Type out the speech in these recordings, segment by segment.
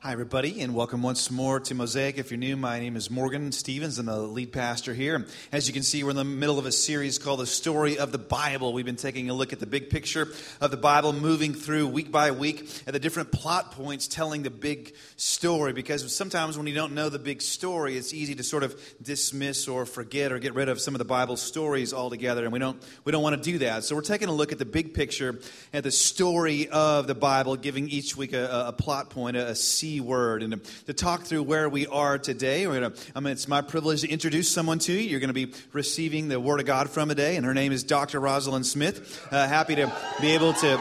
Hi, everybody, and welcome once more to Mosaic. If you're new, my name is Morgan Stevens. I'm the lead pastor here. As you can see, we're in the middle of a series called The Story of the Bible. We've been taking a look at the big picture of the Bible, moving through week by week at the different plot points telling the big story. Because sometimes when you don't know the big story, it's easy to sort of dismiss or forget or get rid of some of the Bible stories altogether, and we don't, we don't want to do that. So we're taking a look at the big picture, at the story of the Bible, giving each week a, a plot point, a, a word. And to, to talk through where we are today, we're gonna, I mean, it's my privilege to introduce someone to you. You're going to be receiving the Word of God from today, and her name is Dr. Rosalind Smith. Uh, happy to be able to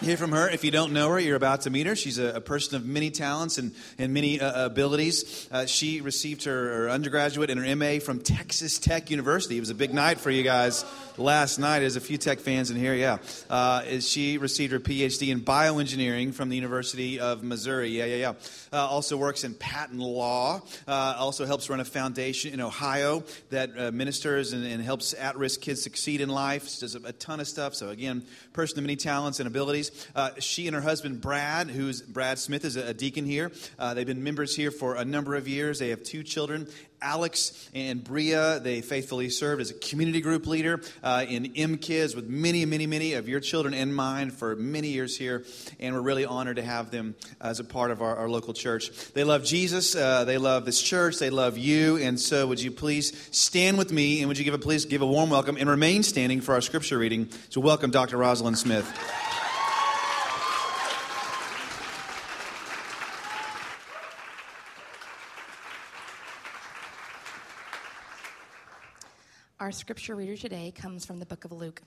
hear from her. If you don't know her, you're about to meet her. She's a, a person of many talents and, and many uh, abilities. Uh, she received her, her, undergraduate and her MA from Texas Tech University. It was a big night for you guys last night. There's a few tech fans in here, yeah. Uh, she received her PhD in bioengineering from the University of Missouri. Yeah, yeah, yeah. Uh, also works in patent law. Uh, also helps run a foundation in Ohio that uh, ministers and, and helps at risk kids succeed in life. She does a, a ton of stuff. So, again, person of many talents and abilities. Uh, she and her husband, Brad, who's Brad Smith, is a, a deacon here. Uh, they've been members here for a number of years. They have two children. Alex and Bria, they faithfully served as a community group leader uh, in MKids with many, many, many of your children in mind for many years here. And we're really honored to have them as a part of our, our local church. They love Jesus. Uh, they love this church. They love you. And so would you please stand with me and would you give a, please give a warm welcome and remain standing for our scripture reading. So welcome Dr. Rosalind Smith. Our scripture reader today comes from the book of Luke.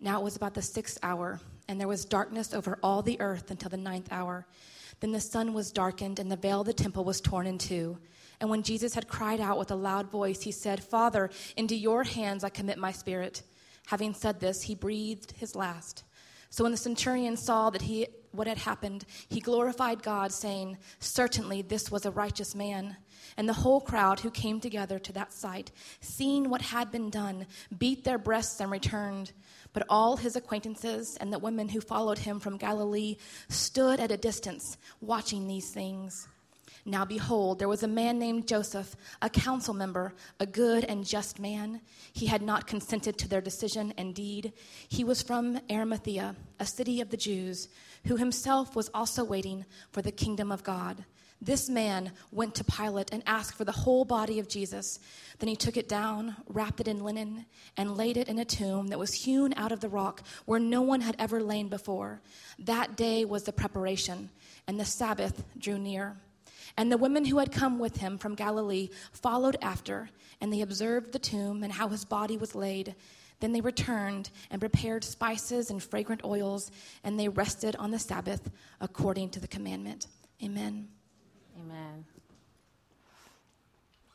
Now it was about the sixth hour, and there was darkness over all the earth until the ninth hour. Then the sun was darkened, and the veil of the temple was torn in two. And when Jesus had cried out with a loud voice, he said, Father, into your hands I commit my spirit. Having said this, he breathed his last. So when the centurion saw that he what had happened, he glorified God, saying, Certainly this was a righteous man. And the whole crowd who came together to that sight, seeing what had been done, beat their breasts and returned. But all his acquaintances and the women who followed him from Galilee stood at a distance, watching these things. Now behold, there was a man named Joseph, a council member, a good and just man. He had not consented to their decision and deed. He was from Arimathea, a city of the Jews, who himself was also waiting for the kingdom of God. This man went to Pilate and asked for the whole body of Jesus. Then he took it down, wrapped it in linen, and laid it in a tomb that was hewn out of the rock where no one had ever lain before. That day was the preparation, and the Sabbath drew near. And the women who had come with him from Galilee followed after, and they observed the tomb and how his body was laid. Then they returned and prepared spices and fragrant oils, and they rested on the Sabbath according to the commandment. Amen. Amen.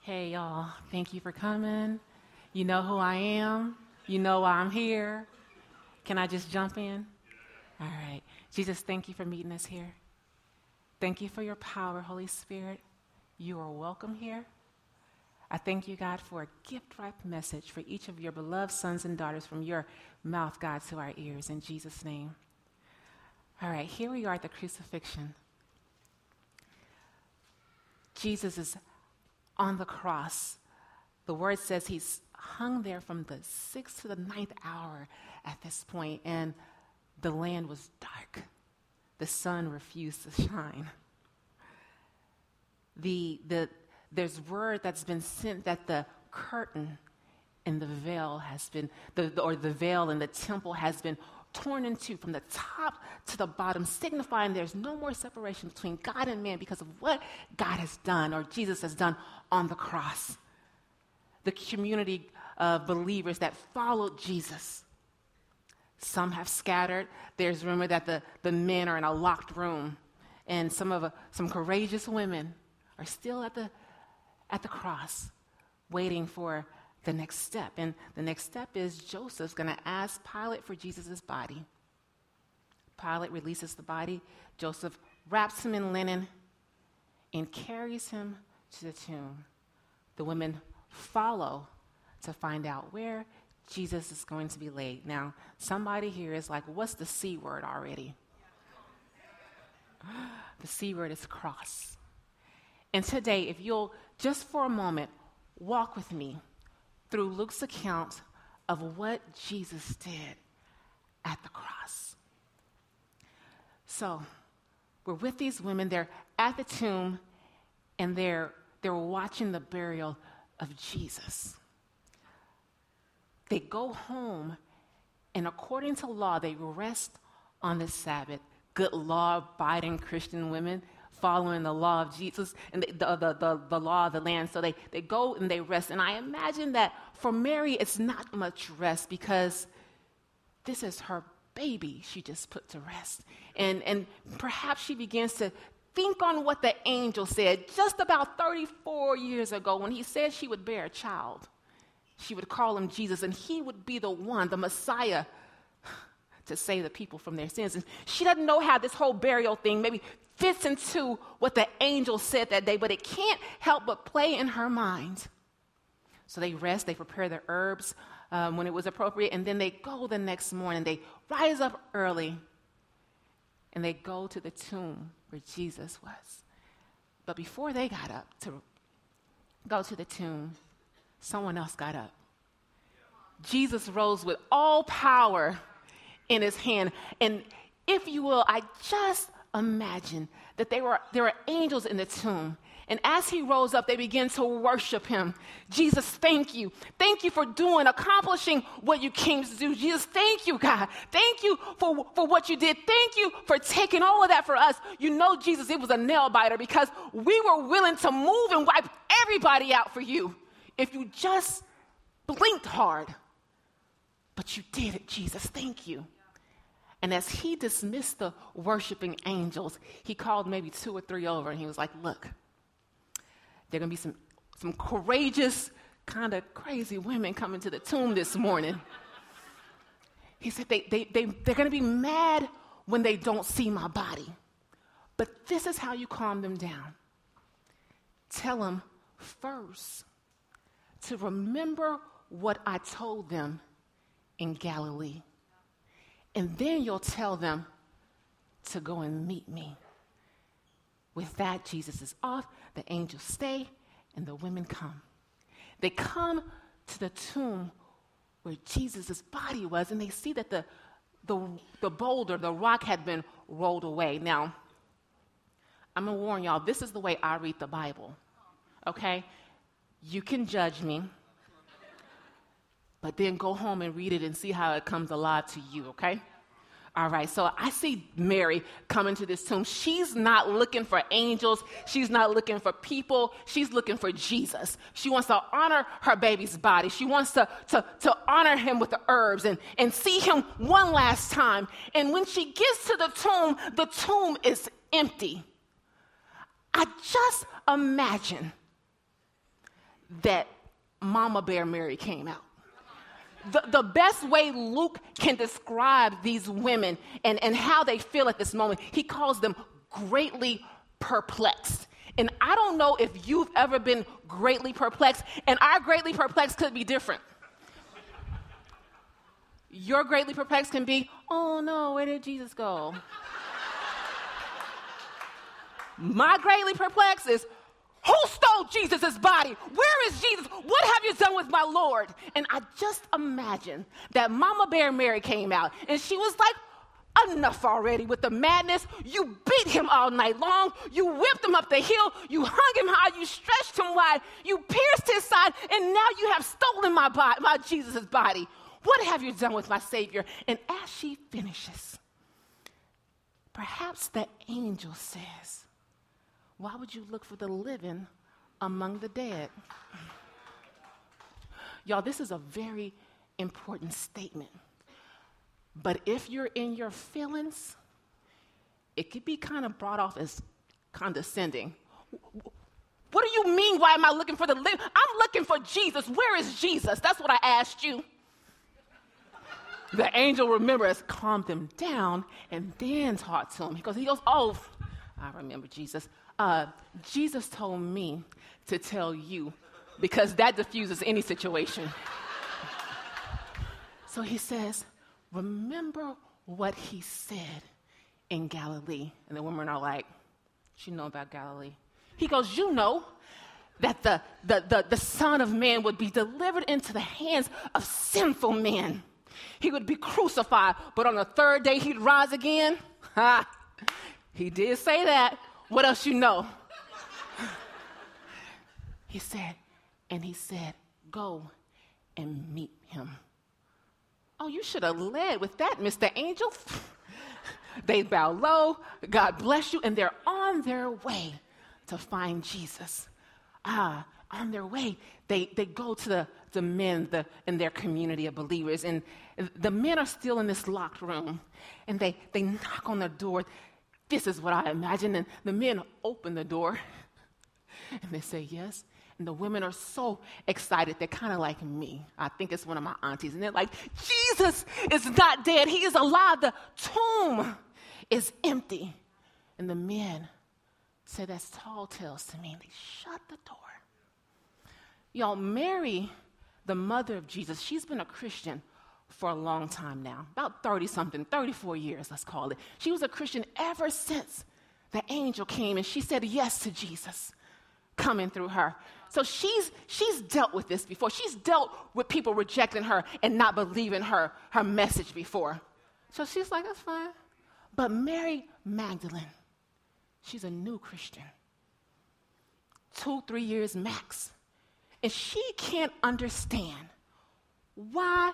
Hey, y'all. Thank you for coming. You know who I am. You know why I'm here. Can I just jump in? All right. Jesus, thank you for meeting us here. Thank you for your power, Holy Spirit. You are welcome here. I thank you, God, for a gift wrapped message for each of your beloved sons and daughters from your mouth, God, to our ears. In Jesus' name. All right, here we are at the crucifixion. Jesus is on the cross. The word says he's hung there from the sixth to the ninth hour at this point, and the land was dark. The sun refused to shine. The, the, there's word that's been sent that the curtain and the veil has been, the, or the veil in the temple has been torn in two from the top to the bottom, signifying there's no more separation between God and man because of what God has done or Jesus has done on the cross. The community of believers that followed Jesus. Some have scattered. There's rumor that the, the men are in a locked room, and some of some courageous women are still at the at the cross, waiting for the next step. And the next step is Joseph's going to ask Pilate for Jesus' body. Pilate releases the body. Joseph wraps him in linen and carries him to the tomb. The women follow to find out where Jesus is going to be laid. Now, somebody here is like, what's the C word already? The C word is cross. And today, if you'll just for a moment walk with me through Luke's account of what Jesus did at the cross. So, we're with these women, they're at the tomb, and they're, they're watching the burial of Jesus. They go home, and according to law, they rest on the Sabbath. Good law abiding Christian women following the law of Jesus and the, the, the, the, law of the land. So they, they go and they rest. And I imagine that for Mary, it's not much rest because this is her baby she just put to rest. And, and perhaps she begins to think on what the angel said just about 34 years ago when he said she would bear a child. She would call him Jesus, and he would be the one, the Messiah, to save the people from their sins. And she doesn't know how this whole burial thing maybe fits into what the angel said that day, but it can't help but play in her mind. So they rest, they prepare their herbs um, when it was appropriate, and then they go the next morning. They rise up early and they go to the tomb where Jesus was. But before they got up to go to the tomb, someone else got up. Jesus rose with all power in his hand. And if you will, I just imagine that they were, there were angels in the tomb. And as he rose up, they began to worship him. Jesus, thank you. Thank you for doing, accomplishing what you came to do. Jesus, thank you, God. Thank you for, for what you did. Thank you for taking all of that for us. You know, Jesus, it was a nail biter because we were willing to move and wipe everybody out for you if you just blinked hard. But you did it, Jesus. Thank you. And as he dismissed the worshiping angels, he called maybe two or three over and he was like, Look, there are going to be some, some courageous, kind of crazy women coming to the tomb this morning. He said, they, they, they, They're going to be mad when they don't see my body. But this is how you calm them down. Tell them first to remember what I told them in Galilee. And then you'll tell them to go and meet me. With that, Jesus is off, the angels stay, and the women come. They come to the tomb where Jesus' body was, and they see that the, the, the boulder, the rock, had been rolled away. Now, I'm gonna warn y'all, this is the way I read the Bible, okay? You can judge me but then go home and read it and see how it comes alive to you, okay? All right, so I see Mary coming to this tomb. She's not looking for angels. She's not looking for people. She's looking for Jesus. She wants to honor her baby's body. She wants to, to, to honor him with the herbs and, and see him one last time. And when she gets to the tomb, the tomb is empty. I just imagine that Mama Bear Mary came out the, the best way Luke can describe these women and, and how they feel at this moment, he calls them greatly perplexed. And I don't know if you've ever been greatly perplexed, and our greatly perplexed could be different. Your greatly perplexed can be, oh no, where did Jesus go? My greatly perplexed is, who stole Jesus' body? Where is Jesus? What have you done with my Lord? And I just imagine that Mama Bear Mary came out and she was like, Enough already with the madness. You beat him all night long. You whipped him up the hill. You hung him high. You stretched him wide. You pierced his side. And now you have stolen my, body, my Jesus' body. What have you done with my Savior? And as she finishes, perhaps the angel says, why would you look for the living among the dead? Y'all, this is a very important statement. But if you're in your feelings, it could be kind of brought off as condescending. What do you mean? Why am I looking for the living? I'm looking for Jesus. Where is Jesus? That's what I asked you. The angel, remember, has calmed him down and then talked to him. He goes, he goes, Oh, I remember Jesus. Uh, Jesus told me to tell you because that diffuses any situation. so he says, Remember what he said in Galilee. And the women are like, She know about Galilee. He goes, You know that the, the, the, the Son of Man would be delivered into the hands of sinful men. He would be crucified, but on the third day he'd rise again. Ha! He did say that. What else you know? he said, and he said, Go and meet him. Oh, you should have led with that, Mr. Angel. they bow low, God bless you, and they're on their way to find Jesus. Ah, on their way, they, they go to the, the men the, in their community of believers, and the men are still in this locked room, and they, they knock on the door. This is what I imagine, and the men open the door, and they say yes, and the women are so excited. They're kind of like me. I think it's one of my aunties. And they're like, Jesus is not dead. He is alive. The tomb is empty. And the men say, That's tall tales to me. And they shut the door. Y'all, Mary, the mother of Jesus, she's been a Christian for a long time now, about 30 something, 34 years, let's call it. She was a Christian ever since the angel came and she said yes to Jesus coming through her. So she's, she's dealt with this before. She's dealt with people rejecting her and not believing her, her message before. So she's like, that's fine. But Mary Magdalene, she's a new Christian. Two, three years max. And she can't understand why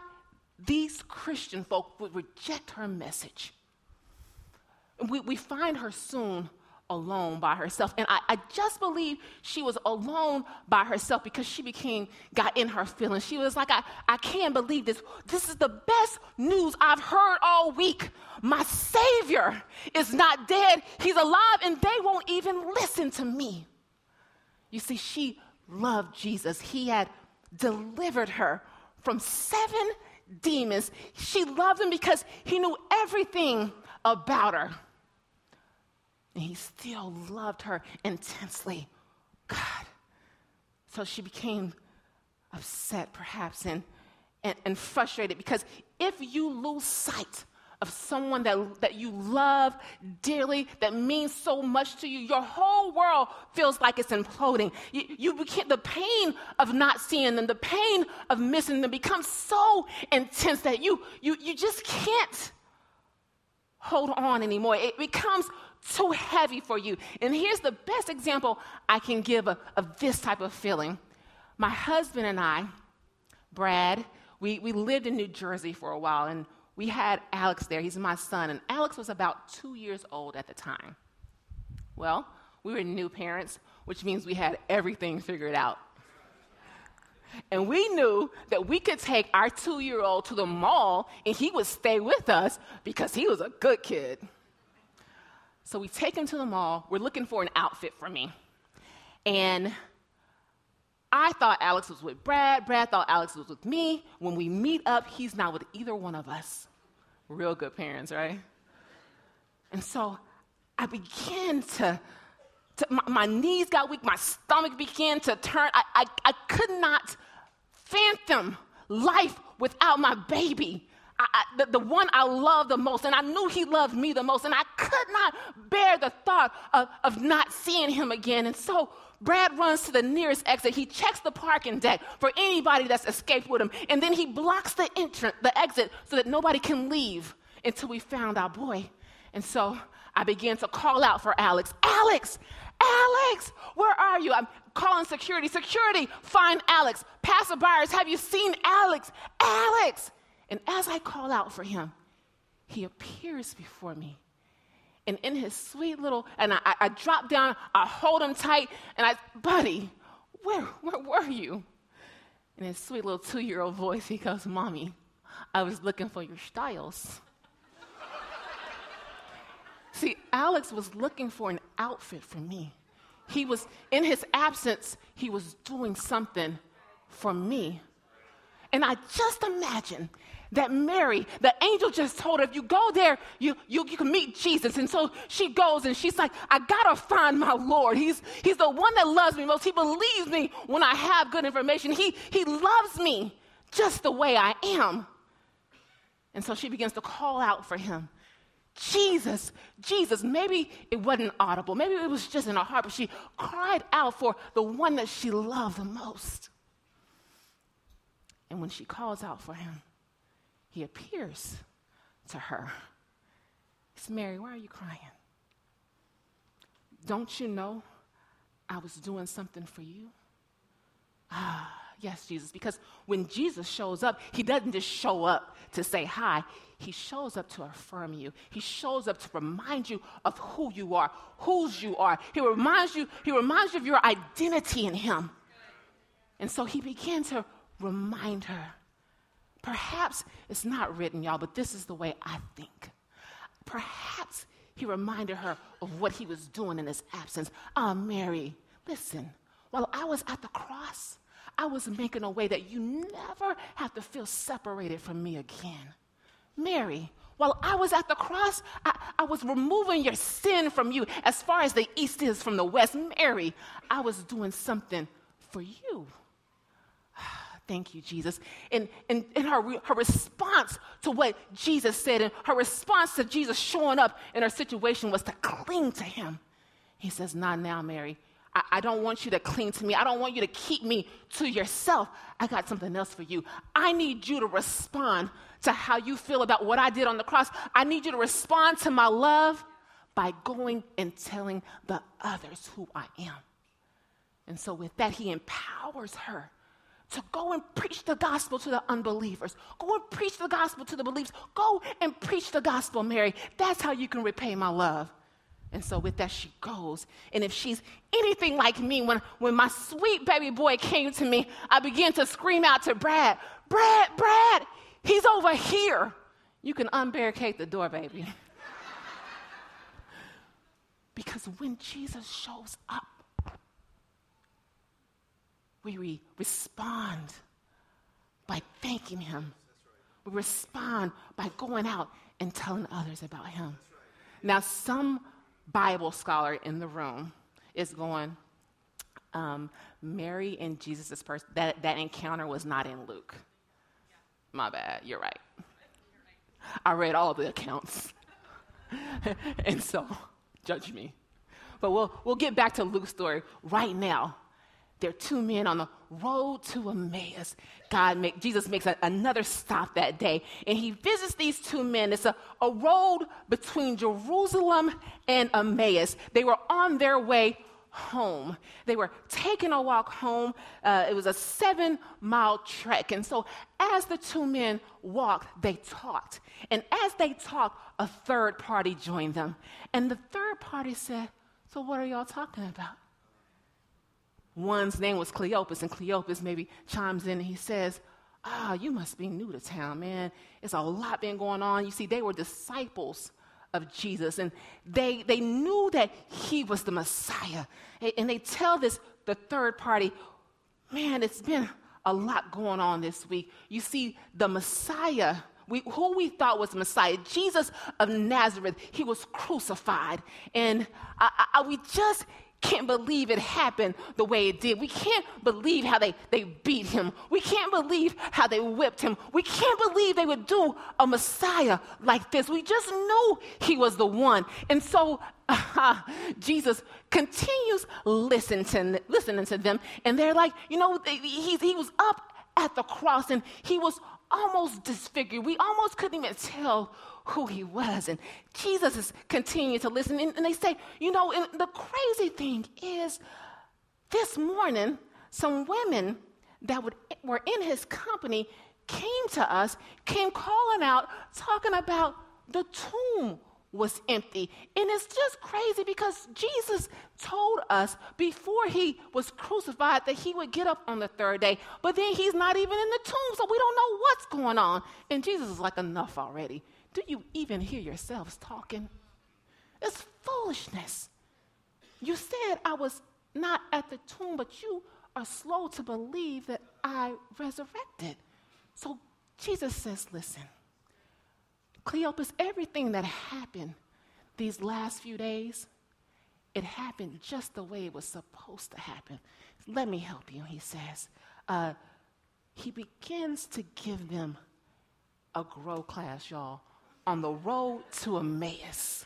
these Christian folk would reject her message. We, we find her soon alone by herself. And I, I, just believe she was alone by herself because she became, got in her feelings. She was like, I, I can't believe this. This is the best news I've heard all week. My Savior is not dead, He's alive, and they won't even listen to me. You see, she loved Jesus. He had delivered her from seven demons. She loved him because he knew everything about her. And he still loved her intensely. God. So she became upset, perhaps, and, and, and, frustrated because if you lose sight of someone that, that you love dearly, that means so much to you, your whole world feels like it's imploding. You, you the pain of not seeing them, the pain of missing them becomes so intense that you, you, you just can't hold on anymore. It becomes too heavy for you. And here's the best example I can give of, of this type of feeling. My husband and I, Brad, we, we lived in New Jersey for a while, and we had Alex there. He's my son, and Alex was about two years old at the time. Well, we were new parents, which means we had everything figured out. And we knew that we could take our two year old to the mall and he would stay with us because he was a good kid. So we take him to the mall. We're looking for an outfit for me. And I thought Alex was with Brad. Brad thought Alex was with me. When we meet up, he's not with either one of us. Real good parents, right? And so I began to, to my, my, knees got weak, my stomach began to turn. I, I, I could not fathom life without my baby. I, I, the, the one I love the most, and I knew he loved me the most, and I could not bear the thought of, of not seeing him again. And so Brad runs to the nearest exit. He checks the parking deck for anybody that's escaped with him, and then he blocks the entrance, the exit, so that nobody can leave until we found our boy. And so I began to call out for Alex. Alex, Alex, where are you? I'm calling security. Security, find Alex. Passerbyers, have you seen Alex? Alex. And as I call out for him, he appears before me. And in his sweet little, and I, I drop down, I hold him tight, and I, buddy, where, where were you? In his sweet little two year old voice, he goes, Mommy, I was looking for your styles. See, Alex was looking for an outfit for me. He was, in his absence, he was doing something for me. And I just imagine that Mary, the angel just told her, if you go there, you, you, you can meet Jesus. And so she goes and she's like, I gotta find my Lord. He's, he's the one that loves me most. He believes me when I have good information. He, he loves me just the way I am. And so she begins to call out for him. Jesus, Jesus. Maybe it wasn't audible. Maybe it was just in her heart, but she cried out for the one that she loved the most. And when she calls out for him, he appears to her. It's Mary, why are you crying? Don't you know I was doing something for you? Ah, yes, Jesus. Because when Jesus shows up, he doesn't just show up to say hi, he shows up to affirm you. He shows up to remind you of who you are, whose you are. He reminds you, he reminds you of your identity in him. And so he began to remind her. Perhaps it's not written, y'all, but this is the way I think. Perhaps he reminded her of what he was doing in his absence. Ah, oh, Mary, listen, while I was at the cross, I was making a way that you never have to feel separated from me again. Mary, while I was at the cross, I, I, was removing your sin from you as far as the east is from the west. Mary, I was doing something for you. Thank you, Jesus. And, and, and her, her response to what Jesus said, and her response to Jesus showing up in her situation was to cling to him. He says, Not now, Mary. I, I don't want you to cling to me. I don't want you to keep me to yourself. I got something else for you. I need you to respond to how you feel about what I did on the cross. I need you to respond to my love by going and telling the others who I am. And so, with that, he empowers her to go and preach the gospel to the unbelievers. Go and preach the gospel to the believers. Go and preach the gospel, Mary. That's how you can repay my love. And so with that, she goes. And if she's anything like me, when, when my sweet baby boy came to me, I began to scream out to Brad, Brad, Brad, he's over here. You can unbarricade the door, baby. because when Jesus shows up, we re- respond by thanking him. We respond by going out and telling others about him. Now, some Bible scholar in the room is going, um, Mary and Jesus' person, that, that encounter was not in Luke. My bad, you're right. I read all the accounts. and so, judge me. But we'll, we'll get back to Luke's story right now. There are two men on the road to Emmaus. God make, Jesus makes a, another stop that day, and he visits these two men. It's a, a road between Jerusalem and Emmaus. They were on their way home. They were taking a walk home. Uh, it was a seven mile trek. And so, as the two men walked, they talked. And as they talked, a third party joined them. And the third party said, So, what are y'all talking about? One's name was Cleopas, and Cleopas maybe chimes in and he says, Ah, you must be new to town, man. It's a lot been going on. You see, they were disciples of Jesus, and they, they knew that he was the Messiah. And they tell this, the third party, man, it's been a lot going on this week. You see, the Messiah, we, who we thought was Messiah, Jesus of Nazareth, he was crucified. And I, I, we just can't believe it happened the way it did. We can't believe how they, they beat him. We can't believe how they whipped him. We can't believe they would do a Messiah like this. We just knew he was the one. And so uh, Jesus continues listening to, listening to them. And they're like, you know, he, he was up at the cross and he was almost disfigured. We almost couldn't even tell who he was. And Jesus is continuing to listen. And, and they say, you know, the crazy thing is, this morning, some women that would, were in his company came to us, came calling out, talking about the tomb was empty. And it's just crazy because Jesus told us before he was crucified that he would get up on the third day, but then he's not even in the tomb, so we don't know what's going on. And Jesus is like, enough already. Do you even hear yourselves talking? It's foolishness. You said I was not at the tomb, but you are slow to believe that I resurrected. So Jesus says, listen, Cleopas, everything that happened these last few days, it happened just the way it was supposed to happen. Let me help you, he says. Uh, he begins to give them a grow class, y'all, on the road to Emmaus.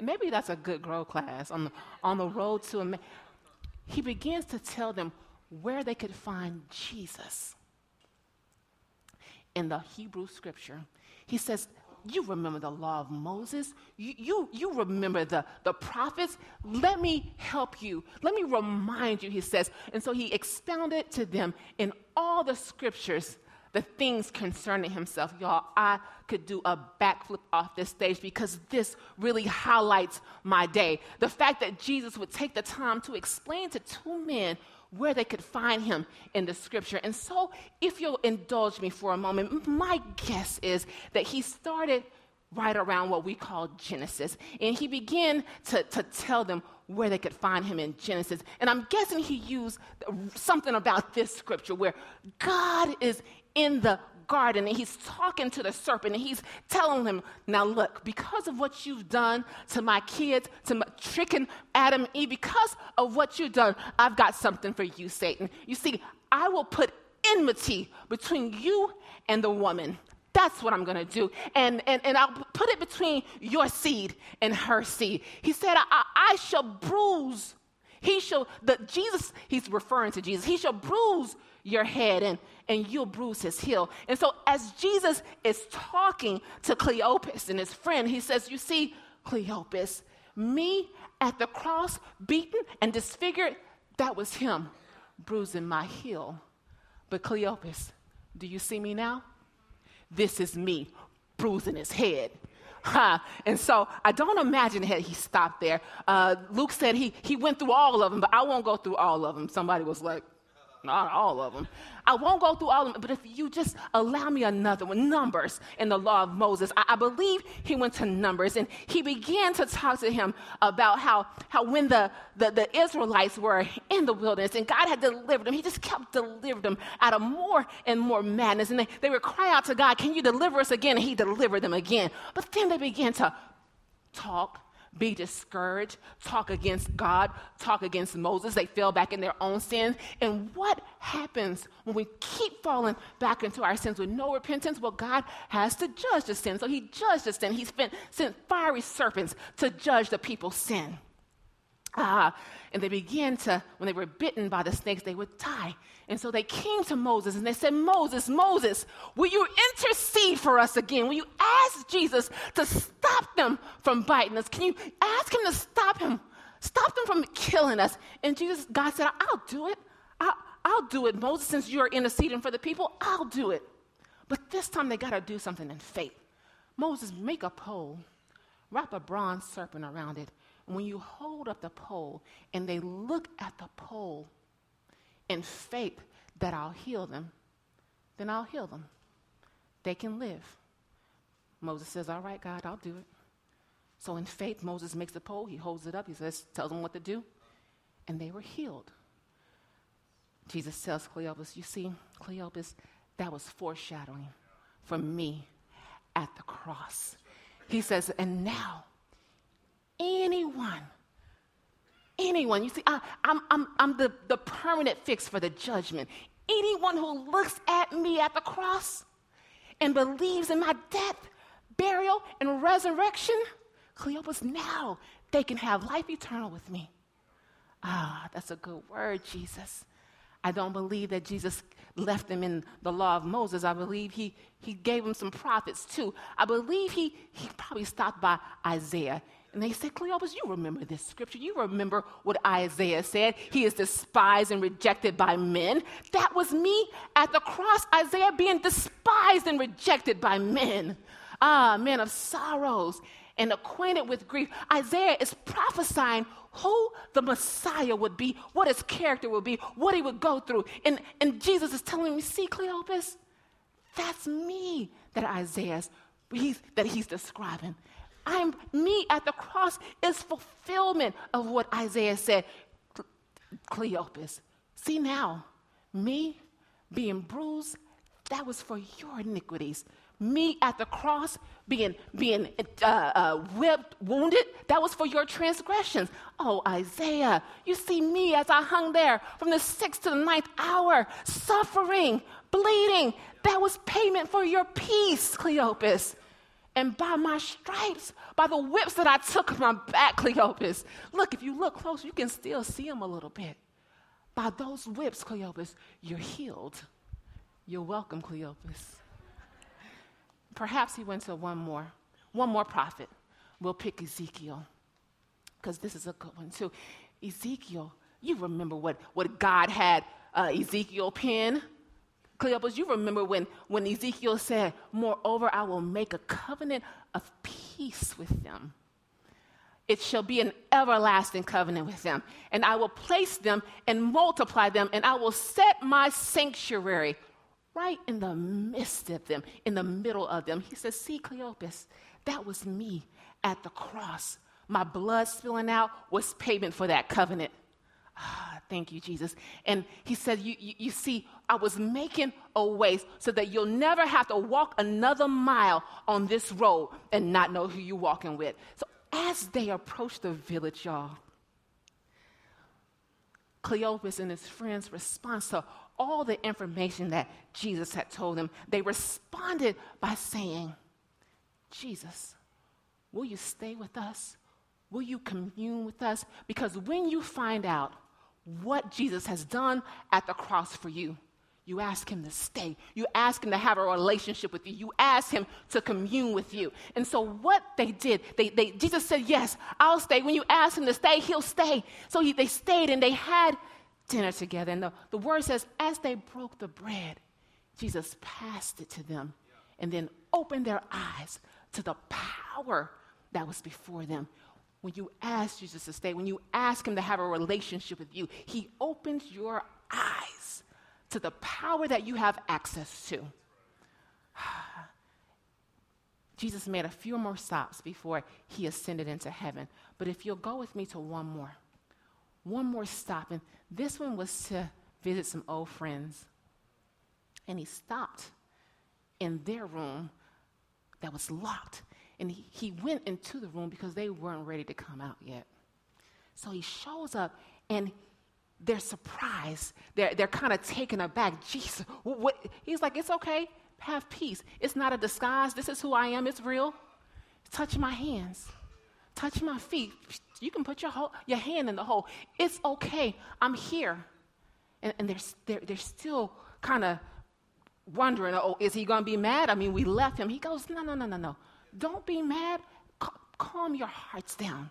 Maybe that's a good grow class on the, on the road to Emmaus. He begins to tell them where they could find Jesus in the Hebrew scripture. He says, You remember the law of Moses? You, you, you remember the, the prophets? Let me help you. Let me remind you, he says. And so he expounded to them in all the scriptures the things concerning himself. Y'all, I could do a backflip off this stage because this really highlights my day. The fact that Jesus would take the time to explain to two men where they could find him in the scripture. And so, if you'll indulge me for a moment, my guess is that he started right around what we call Genesis. And he began to, to tell them where they could find him in Genesis. And I'm guessing he used something about this scripture where God is in the garden and he's talking to the serpent and he's telling him, Now look, because of what you've done to my kids, to my, tricking Adam and Eve, because of what you've done, I've got something for you, Satan. You see, I will put enmity between you and the woman. That's what I'm going to do. And, and, and I'll put it between your seed and her seed. He said, I, I shall bruise. He shall, the Jesus, he's referring to Jesus, he shall bruise your head and, and you'll bruise his heel. And so, as Jesus is talking to Cleopas and his friend, he says, You see, Cleopas, me at the cross, beaten and disfigured, that was him bruising my heel. But Cleopas, do you see me now? This is me bruising his head. And so I don't imagine that he stopped there. Uh, Luke said he, he went through all of them, but I won't go through all of them. Somebody was like, not all of them. I won't go through all of them, but if you just allow me another one, Numbers in the law of Moses. I, I, believe he went to Numbers and he began to talk to him about how, how when the, the, the Israelites were in the wilderness and God had delivered them, he just kept delivering them out of more and more madness. And they, they would cry out to God, Can you deliver us again? And he delivered them again. But then they began to talk be discouraged, talk against God, talk against Moses. They fell back in their own sins. And what happens when we keep falling back into our sins with no repentance? Well, God has to judge the sin. So he judged the sin. He sent, sent fiery serpents to judge the people's sin. Ah, and they began to, when they were bitten by the snakes, they would die. And so they came to Moses and they said, Moses, Moses, will you intercede for us again? Will you ask Jesus to stop them from biting us? Can you ask him to stop him? Stop them from killing us. And Jesus, God said, I'll do it. I'll, I'll do it, Moses, since you're interceding for the people, I'll do it. But this time they got to do something in faith. Moses, make a pole, wrap a bronze serpent around it, when you hold up the pole and they look at the pole in faith that I'll heal them, then I'll heal them. They can live. Moses says, All right, God, I'll do it. So in faith, Moses makes the pole, he holds it up, he says, tells them what to do, and they were healed. Jesus tells Cleopas, You see, Cleopas, that was foreshadowing for me at the cross. He says, And now anyone. Anyone. You see, I, am I'm, I'm the, the permanent fix for the judgment. Anyone who looks at me at the cross and believes in my death, burial, and resurrection, Cleopas, now they can have life eternal with me. Ah, that's a good word, Jesus. I don't believe that Jesus left them in the law of Moses. I believe he, he gave them some prophets too. I believe he, he probably stopped by Isaiah and they said, Cleopas, you remember this scripture. You remember what Isaiah said. He is despised and rejected by men. That was me at the cross, Isaiah being despised and rejected by men. Ah, man of sorrows and acquainted with grief. Isaiah is prophesying who the Messiah would be, what his character would be, what he would go through. And, and Jesus is telling me, see, Cleopas, that's me that Isaiah's he's, that he's describing. I'm me at the cross is fulfillment of what Isaiah said. Cleopas, see now, me being bruised, that was for your iniquities. Me at the cross being being uh, uh, whipped, wounded, that was for your transgressions. Oh, Isaiah, you see me as I hung there from the sixth to the ninth hour, suffering, bleeding. That was payment for your peace, Cleopas. And by my stripes, by the whips that I took on my back, Cleopas, look, if you look close, you can still see them a little bit. By those whips, Cleopas, you're healed. You're welcome, Cleopas. Perhaps he went to one more, one more prophet. We'll pick Ezekiel, because this is a good one too. Ezekiel, you remember what, what God had uh, Ezekiel pen? Cleopas, you remember when, when Ezekiel said, Moreover, I will make a covenant of peace with them. It shall be an everlasting covenant with them, and I will place them and multiply them, and I will set my sanctuary right in the midst of them, in the middle of them. He says, See, Cleopas, that was me at the cross. My blood spilling out was payment for that covenant. Ah, thank you, Jesus. And he said, you, you, you, see, I was making a way so that you'll never have to walk another mile on this road and not know who you're walking with. So as they approached the village, y'all, Cleopas and his friends respond to all the information that Jesus had told them. They responded by saying, Jesus, will you stay with us? Will you commune with us? Because when you find out what Jesus has done at the cross for you, you ask him to stay. You ask him to have a relationship with you. You ask him to commune with you. And so, what they did, they, they, Jesus said, Yes, I'll stay. When you ask him to stay, he'll stay. So he, they stayed and they had dinner together. And the, the word says, As they broke the bread, Jesus passed it to them and then opened their eyes to the power that was before them. When you ask Jesus to stay, when you ask him to have a relationship with you, he opens your eyes to the power that you have access to. Jesus made a few more stops before he ascended into heaven. But if you'll go with me to one more, one more stop, and this one was to visit some old friends. And he stopped in their room that was locked. And he, went into the room because they weren't ready to come out yet. So he shows up and they're surprised. They're, they're kind of taken aback. Jesus, what? He's like, it's okay. Have peace. It's not a disguise. This is who I am. It's real. Touch my hands. Touch my feet. You can put your, your hand in the hole. It's okay. I'm here. And, and they're, they're, they're still kind of wondering, oh, is he going to be mad? I mean, we left him. He goes, no, no, no, no, no. Don't be mad. calm your hearts down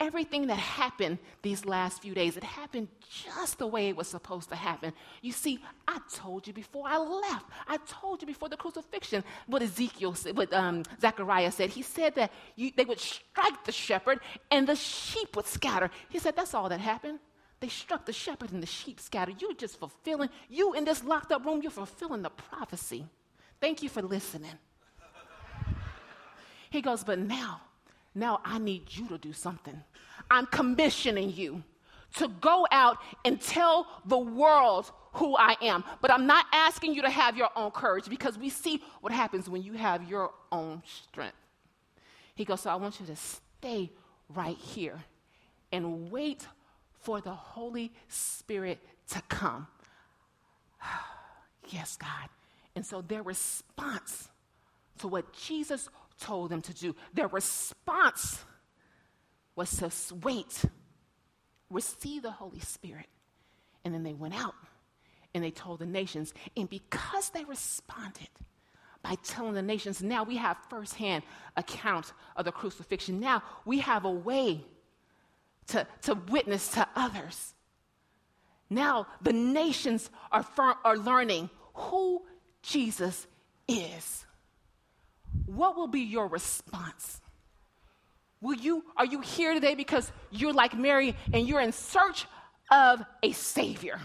everything that happened these last few days, it happened just the way it was supposed to happen. You see, I told you before I left. I told you before the crucifixion what Ezekiel said, what um, Zechariah said. He said that you, they would strike the shepherd and the sheep would scatter. He said that's all that happened. They struck the shepherd and the sheep scattered. You're just fulfilling, you in this locked up room, you're fulfilling the prophecy. Thank you for listening. He goes, but now, now I need you to do something. I'm commissioning you to go out and tell the world who I am. But I'm not asking you to have your own courage because we see what happens when you have your own strength. He goes, So I want you to stay right here and wait for the Holy Spirit to come. yes, God. And so their response to what Jesus told them to do. Their response was to wait, receive the Holy Spirit. And then they went out and they told the nations. And because they responded by telling the nations, now we have firsthand account of the crucifixion. Now we have a way to, to witness to others. Now the nations are, are learning who Jesus is what will be your response? Will you, are you here today because you're like Mary and you're in search of a Savior?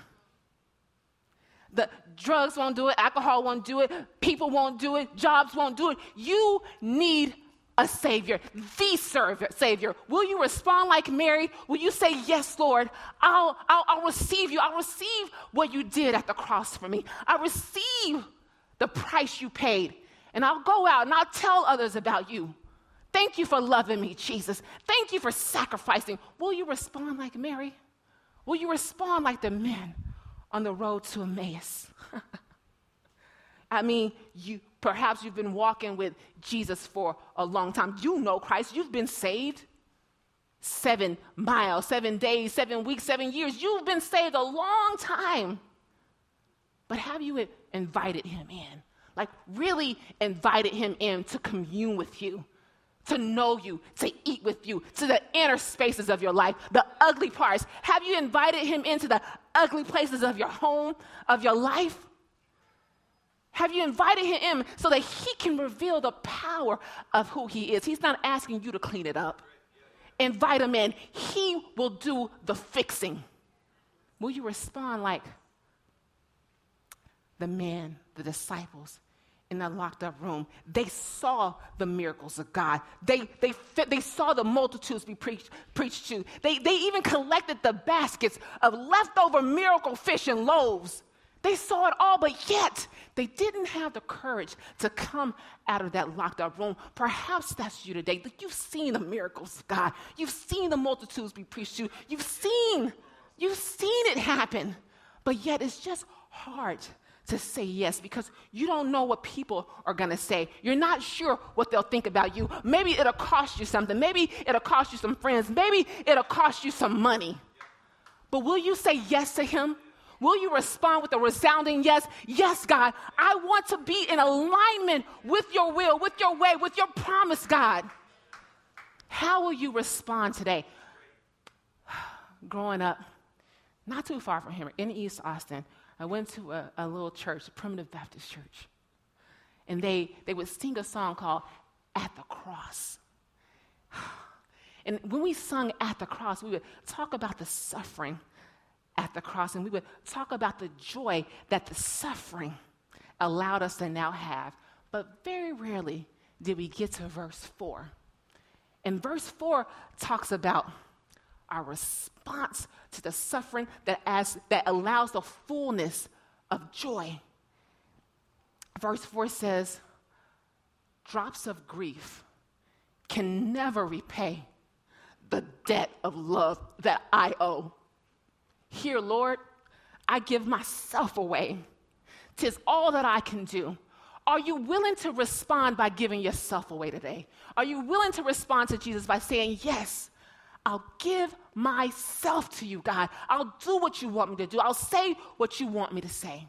The drugs won't do it, alcohol won't do it, people won't do it, jobs won't do it. You need a Savior, the Savior. Will you respond like Mary? Will you say, Yes, Lord, I'll, I'll, I'll receive you. I'll receive what you did at the cross for me. I receive the price you paid and I'll go out and I'll tell others about you. Thank you for loving me, Jesus. Thank you for sacrificing. Will you respond like Mary? Will you respond like the men on the road to Emmaus? I mean, you Perhaps you've been walking with Jesus for a long time. You know Christ, you've been saved. Seven miles, seven days, seven weeks, seven years. You've been saved a long time. But have you invited him in? Like, really invited him in to commune with you, to know you, to eat with you, to the inner spaces of your life, the ugly parts. Have you invited him into the ugly places of your home, of your life? Have you invited him in so that he can reveal the power of who he is? He's not asking you to clean it up. Invite him in. He will do the fixing. Will you respond like the men, the disciples in that locked up room? They saw the miracles of God. They, they, they saw the multitudes be preached, preached to. They, they even collected the baskets of leftover miracle fish and loaves they saw it all, but yet they didn't have the courage to come out of that locked up room. Perhaps that's you today. You've seen the miracles of God. You've seen the multitudes be preached to. You've seen, you've seen it happen. But yet it's just hard to say yes because you don't know what people are going to say. You're not sure what they'll think about you. Maybe it'll cost you something. Maybe it'll cost you some friends. Maybe it'll cost you some money. But will you say yes to him? Will you respond with a resounding yes? Yes, God. I want to be in alignment with your will, with your way, with your promise, God. How will you respond today? Growing up, not too far from here, in East Austin, I went to a, a little church, a primitive Baptist church. And they, they would sing a song called At the Cross. And when we sung At the Cross, we would talk about the suffering at the cross, and we would talk about the joy that the suffering allowed us to now have. But very rarely did we get to verse 4. And verse 4 talks about our response to the suffering that, as, that allows the fullness of joy. Verse 4 says, Drops of grief can never repay the debt of love that I owe. Here, Lord, I give myself away. Tis all that I can do. Are you willing to respond by giving yourself away today? Are you willing to respond to Jesus by saying, Yes, I'll give myself to you, God. I'll do what you want me to do. I'll say what you want me to say.